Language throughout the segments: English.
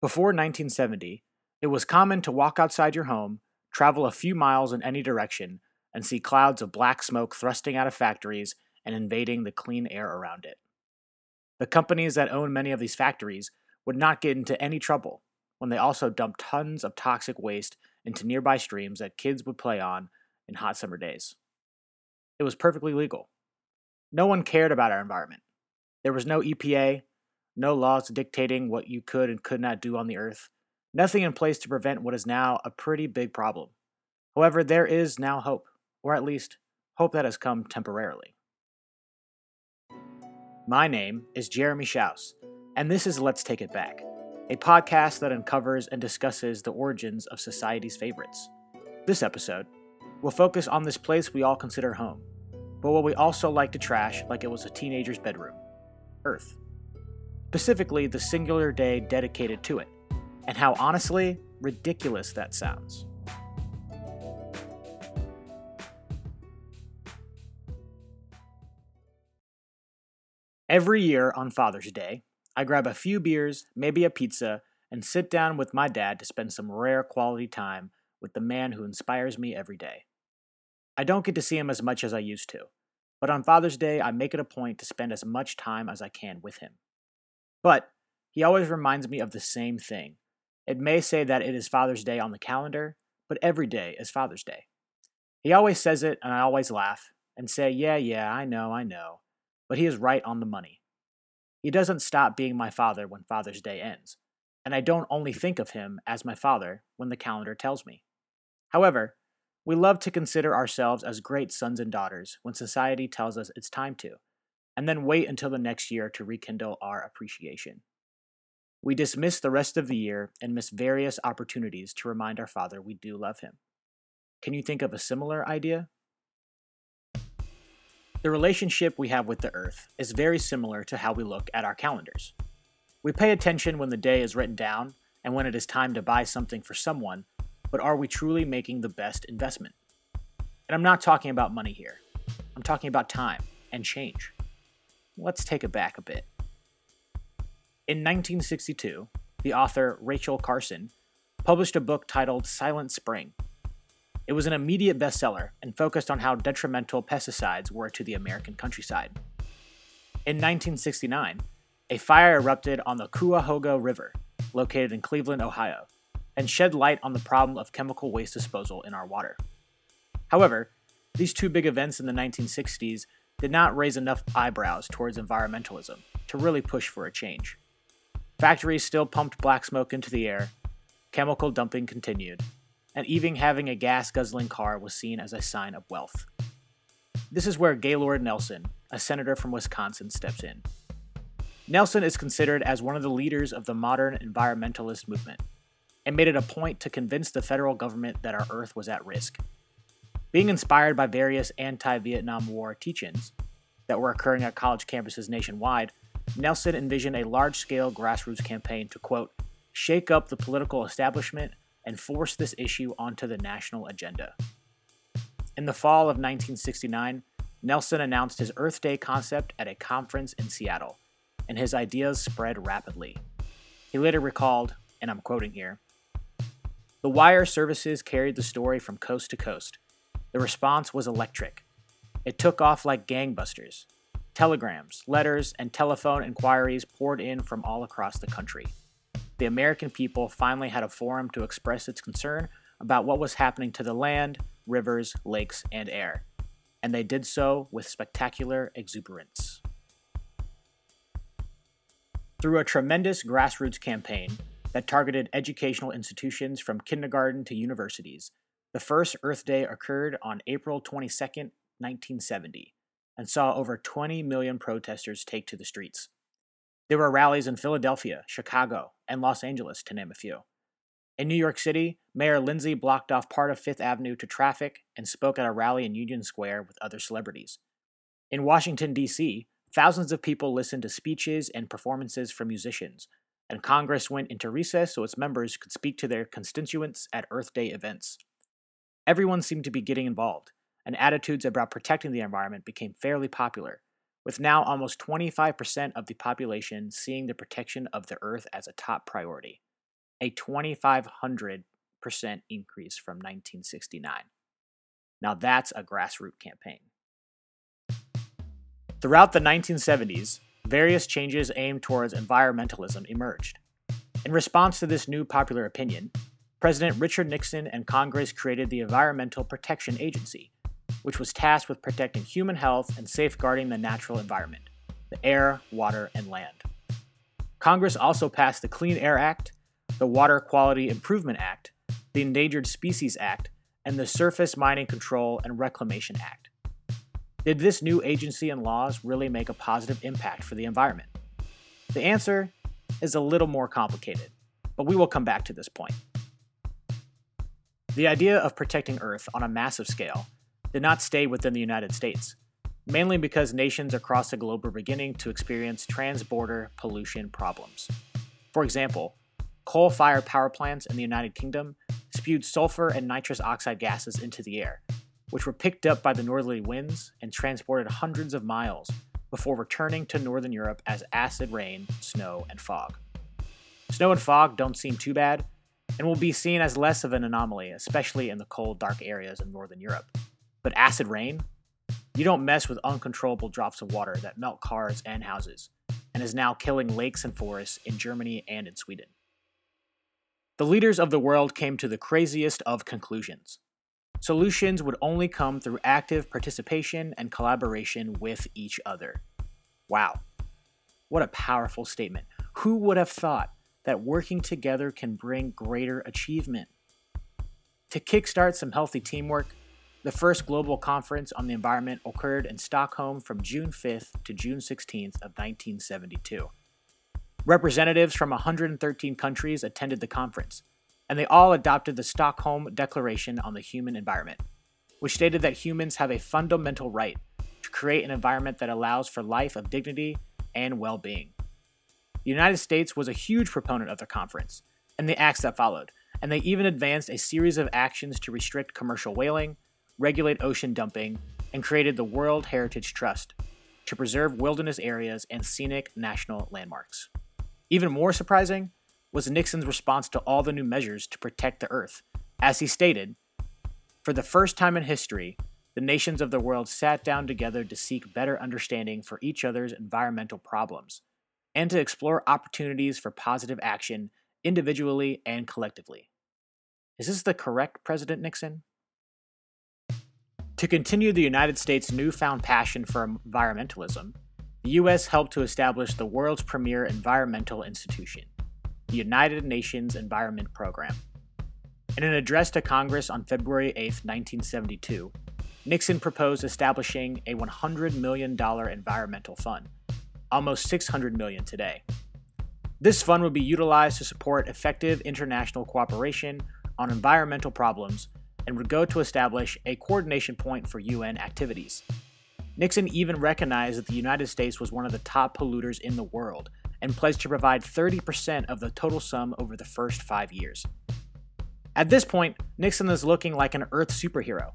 Before 1970, it was common to walk outside your home, travel a few miles in any direction, and see clouds of black smoke thrusting out of factories and invading the clean air around it. The companies that own many of these factories would not get into any trouble when they also dumped tons of toxic waste into nearby streams that kids would play on in hot summer days. It was perfectly legal. No one cared about our environment. There was no EPA, no laws dictating what you could and could not do on the earth, nothing in place to prevent what is now a pretty big problem. However, there is now hope, or at least hope that has come temporarily. My name is Jeremy Schaus, and this is Let's Take It Back, a podcast that uncovers and discusses the origins of society's favorites. This episode will focus on this place we all consider home, but what we also like to trash like it was a teenager's bedroom Earth. Specifically, the singular day dedicated to it, and how honestly ridiculous that sounds. Every year on Father's Day, I grab a few beers, maybe a pizza, and sit down with my dad to spend some rare quality time with the man who inspires me every day. I don't get to see him as much as I used to, but on Father's Day, I make it a point to spend as much time as I can with him. But he always reminds me of the same thing. It may say that it is Father's Day on the calendar, but every day is Father's Day. He always says it, and I always laugh and say, Yeah, yeah, I know, I know. But he is right on the money. He doesn't stop being my father when Father's Day ends, and I don't only think of him as my father when the calendar tells me. However, we love to consider ourselves as great sons and daughters when society tells us it's time to, and then wait until the next year to rekindle our appreciation. We dismiss the rest of the year and miss various opportunities to remind our Father we do love Him. Can you think of a similar idea? The relationship we have with the Earth is very similar to how we look at our calendars. We pay attention when the day is written down and when it is time to buy something for someone, but are we truly making the best investment? And I'm not talking about money here, I'm talking about time and change. Let's take it back a bit. In 1962, the author Rachel Carson published a book titled Silent Spring it was an immediate bestseller and focused on how detrimental pesticides were to the American countryside. In 1969, a fire erupted on the Cuyahoga River, located in Cleveland, Ohio, and shed light on the problem of chemical waste disposal in our water. However, these two big events in the 1960s did not raise enough eyebrows towards environmentalism to really push for a change. Factories still pumped black smoke into the air, chemical dumping continued, and even having a gas guzzling car was seen as a sign of wealth. This is where Gaylord Nelson, a senator from Wisconsin, steps in. Nelson is considered as one of the leaders of the modern environmentalist movement and made it a point to convince the federal government that our Earth was at risk. Being inspired by various anti Vietnam War teach-ins that were occurring at college campuses nationwide, Nelson envisioned a large scale grassroots campaign to, quote, shake up the political establishment and force this issue onto the national agenda. In the fall of 1969, Nelson announced his Earth Day concept at a conference in Seattle, and his ideas spread rapidly. He later recalled, and I'm quoting here The wire services carried the story from coast to coast. The response was electric. It took off like gangbusters. Telegrams, letters, and telephone inquiries poured in from all across the country the American people finally had a forum to express its concern about what was happening to the land, rivers, lakes, and air. And they did so with spectacular exuberance. Through a tremendous grassroots campaign that targeted educational institutions from kindergarten to universities, the first Earth Day occurred on April 22, 1970, and saw over 20 million protesters take to the streets. There were rallies in Philadelphia, Chicago, and Los Angeles, to name a few. In New York City, Mayor Lindsay blocked off part of Fifth Avenue to traffic and spoke at a rally in Union Square with other celebrities. In Washington, D.C., thousands of people listened to speeches and performances from musicians, and Congress went into recess so its members could speak to their constituents at Earth Day events. Everyone seemed to be getting involved, and attitudes about protecting the environment became fairly popular, with now almost 25% of the population seeing the protection of the Earth as a top priority. a 2,500% increase from 1969. Now that's a grassroots campaign. Throughout the 1970s, various changes aimed towards environmentalism emerged. In response to this new popular opinion, President Richard Nixon and Congress created the Environmental Protection Agency, which was tasked with protecting human health and safeguarding the natural environment the air, water, and land. Congress also passed the Clean Air Act, the Water Quality Improvement Act, the Endangered Species Act, and the Surface Mining Control and Reclamation Act. Did this new agency and laws really make a positive impact for the environment? The answer is a little more complicated, but we will come back to this point. The idea of protecting Earth on a massive scale did not stay within the United States, mainly because nations across the globe were beginning to experience transborder pollution problems. For example, coal fired power plants in the United Kingdom spewed sulfur and nitrous oxide gases into the air, which were picked up by the northerly winds and transported hundreds of miles before returning to northern Europe as acid rain, snow, and fog. Snow and fog don't seem too bad, and will be seen as less of an anomaly, especially in the cold, dark areas of northern Europe. But acid rain? You don't mess with uncontrollable drops of water that melt cars and houses, and is now killing lakes and forests in Germany and in Sweden. The leaders of the world came to the craziest of conclusions. Solutions would only come through active participation and collaboration with each other. Wow. What a powerful statement. Who would have thought that working together can bring greater achievement? To kickstart some healthy teamwork, the first global conference on the environment occurred in Stockholm from June 5th to June 16th of 1972. Representatives from 113 countries attended the conference, and they all adopted the Stockholm Declaration on the Human Environment, which stated that humans have a fundamental right to create an environment that allows for life of dignity and well being. The United States was a huge proponent of the conference and the acts that followed, and they even advanced a series of actions to restrict commercial whaling, regulate ocean dumping, and created the World Heritage Trust to preserve wilderness areas and scenic national landmarks. Even more surprising, was Nixon's response to all the new measures to protect the Earth. As he stated, for the first time in history, the nations of the world sat down together to seek better understanding for each other's environmental problems and to explore opportunities for positive action individually and collectively. Is this the correct President Nixon? To continue the United States' newfound passion for environmentalism, the U.S. helped to establish the world's premier environmental institution, the United Nations Environment Program. In an address to Congress on February 8, 1972, Nixon proposed establishing a $100 million environmental fund, almost 600 million today. This fund would be utilized to support effective international cooperation on environmental problems and would go to establish a coordination point for UN activities. Nixon even recognized that the United States was one of the top polluters in the world and pledged to provide 30% of the total sum over the first five years. At this point, Nixon is looking like an Earth superhero,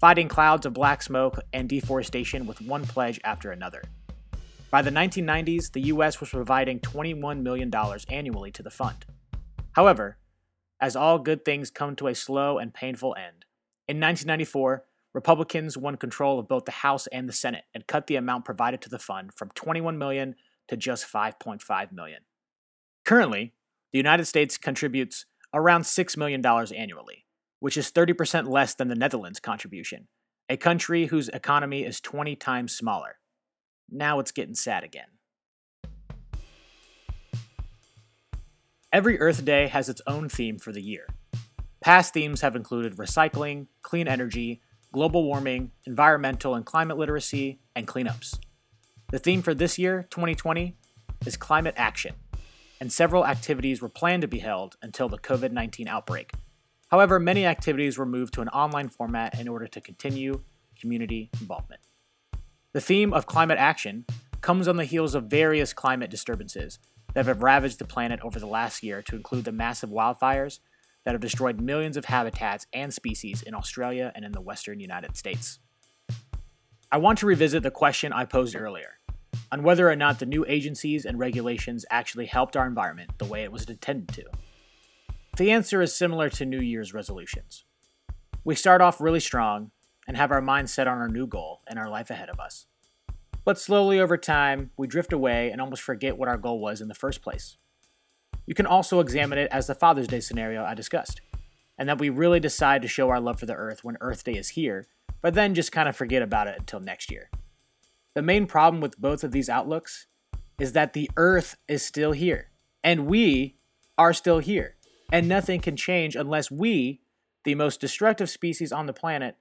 fighting clouds of black smoke and deforestation with one pledge after another. By the 1990s, the US was providing $21 million annually to the fund. However, as all good things come to a slow and painful end, in 1994, Republicans won control of both the House and the Senate and cut the amount provided to the fund from 21 million to just 5.5 million. Currently, the United States contributes around $6 million annually, which is 30% less than the Netherlands' contribution, a country whose economy is 20 times smaller. Now it's getting sad again. Every Earth Day has its own theme for the year. Past themes have included recycling, clean energy, global warming, environmental and climate literacy, and cleanups. The theme for this year, 2020, is climate action, and several activities were planned to be held until the COVID 19 outbreak. However, many activities were moved to an online format in order to continue community involvement. The theme of climate action comes on the heels of various climate disturbances that have ravaged the planet over the last year, to include the massive wildfires that have destroyed millions of habitats and species in Australia and in the western United States. I want to revisit the question I posed earlier on whether or not the new agencies and regulations actually helped our environment the way it was intended to. The answer is similar to New Year's resolutions. We start off really strong and have our mind set on our new goal and our life ahead of us. But slowly over time, we drift away and almost forget what our goal was in the first place. You can also examine it as the Father's Day scenario I discussed, and that we really decide to show our love for the Earth when Earth Day is here, but then just kind of forget about it until next year. The main problem with both of these outlooks is that the Earth is still here, and we are still here, and nothing can change unless we, the most destructive species on the planet,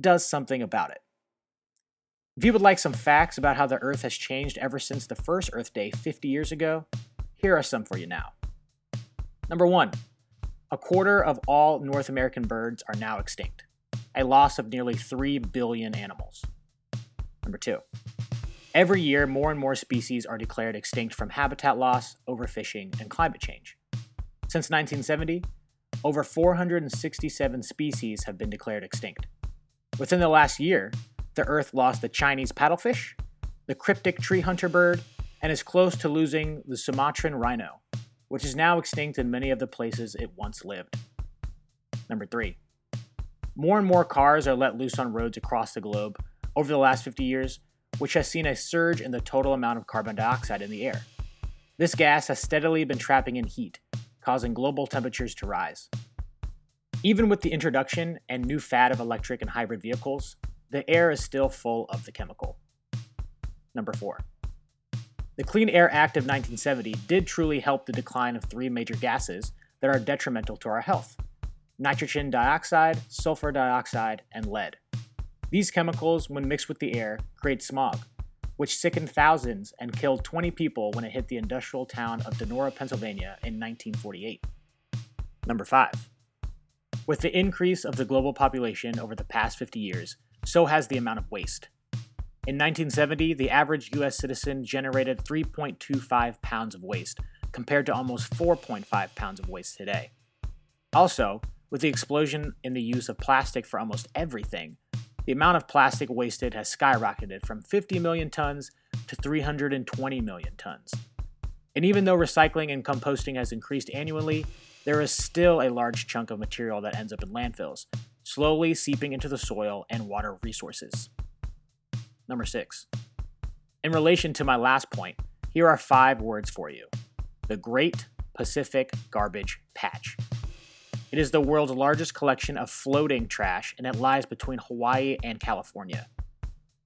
does something about it. If you would like some facts about how the Earth has changed ever since the first Earth Day 50 years ago, here are some for you now. Number one, a quarter of all North American birds are now extinct, a loss of nearly 3 billion animals. Number two, every year more and more species are declared extinct from habitat loss, overfishing, and climate change. Since 1970, over 467 species have been declared extinct. Within the last year, the Earth lost the Chinese paddlefish, the cryptic tree hunter bird, and is close to losing the Sumatran rhino, which is now extinct in many of the places it once lived. Number 3. More and more cars are let loose on roads across the globe over the last 50 years, which has seen a surge in the total amount of carbon dioxide in the air. This gas has steadily been trapping in heat, causing global temperatures to rise. Even with the introduction and new fad of electric and hybrid vehicles, the air is still full of the chemical. Number 4. The Clean Air Act of 1970 did truly help the decline of three major gases that are detrimental to our health nitrogen dioxide, sulfur dioxide, and lead. These chemicals, when mixed with the air, create smog, which sickened thousands and killed 20 people when it hit the industrial town of Donora, Pennsylvania in 1948. Number 5. With the increase of the global population over the past 50 years, so has the amount of waste. In 1970, the average US citizen generated 3.25 pounds of waste, compared to almost 4.5 pounds of waste today. Also, with the explosion in the use of plastic for almost everything, the amount of plastic wasted has skyrocketed from 50 million tons to 320 million tons. And even though recycling and composting has increased annually, there is still a large chunk of material that ends up in landfills, slowly seeping into the soil and water resources. Number six. In relation to my last point, here are five words for you the Great Pacific Garbage Patch. It is the world's largest collection of floating trash, and it lies between Hawaii and California.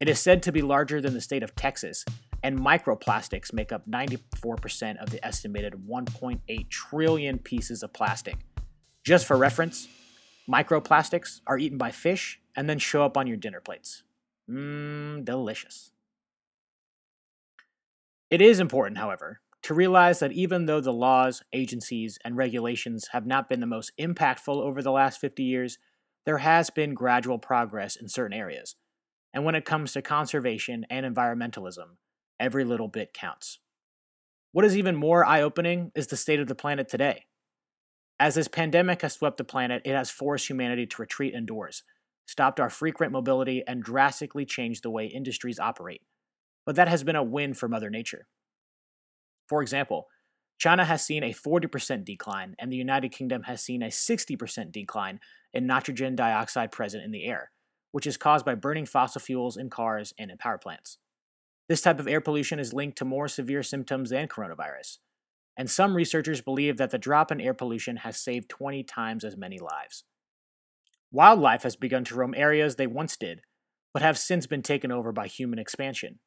It is said to be larger than the state of Texas, and microplastics make up 94% of the estimated 1.8 trillion pieces of plastic. Just for reference, Microplastics are eaten by fish and then show up on your dinner plates. Mmm, delicious. It is important, however, to realize that even though the laws, agencies, and regulations have not been the most impactful over the last 50 years, there has been gradual progress in certain areas. And when it comes to conservation and environmentalism, every little bit counts. What is even more eye opening is the state of the planet today. As this pandemic has swept the planet, it has forced humanity to retreat indoors, stopped our frequent mobility, and drastically changed the way industries operate. But that has been a win for Mother Nature. For example, China has seen a 40% decline, and the United Kingdom has seen a 60% decline in nitrogen dioxide present in the air, which is caused by burning fossil fuels in cars and in power plants. This type of air pollution is linked to more severe symptoms than coronavirus, and some researchers believe that the drop in air pollution has saved 20 times as many lives. Wildlife has begun to roam areas they once did, but have since been taken over by human expansion.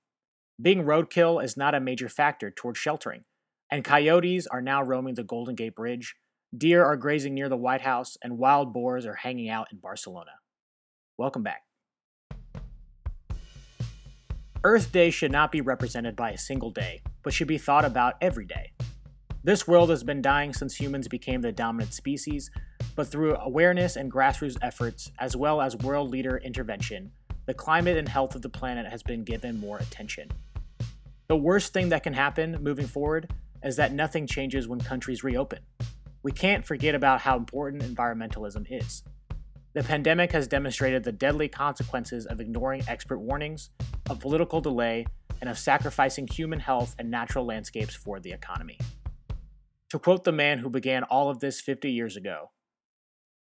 Being roadkill is not a major factor toward sheltering, and coyotes are now roaming the Golden Gate Bridge, deer are grazing near the White House, and wild boars are hanging out in Barcelona. Welcome back. Earth Day should not be represented by a single day, but should be thought about every day. This world has been dying since humans became the dominant species, but through awareness and grassroots efforts, as well as world leader intervention, the climate and health of the planet has been given more attention. The worst thing that can happen moving forward is that nothing changes when countries reopen. We can't forget about how important environmentalism is. The pandemic has demonstrated the deadly consequences of ignoring expert warnings, of political delay, and of sacrificing human health and natural landscapes for the economy. To quote the man who began all of this 50 years ago,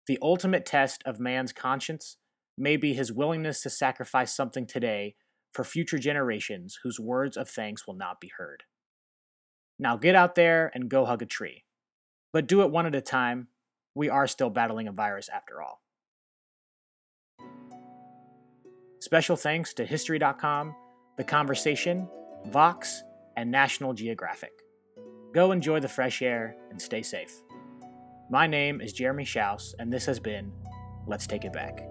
the ultimate test of man's conscience may be his willingness to sacrifice something today for future generations whose words of thanks will not be heard. Now get out there and go hug a tree. But do it one at a time. We are still battling a virus after all. Special thanks to History.com, The Conversation, Vox, and National Geographic. Go enjoy the fresh air and stay safe. My name is Jeremy Schaus, and this has been Let's Take It Back.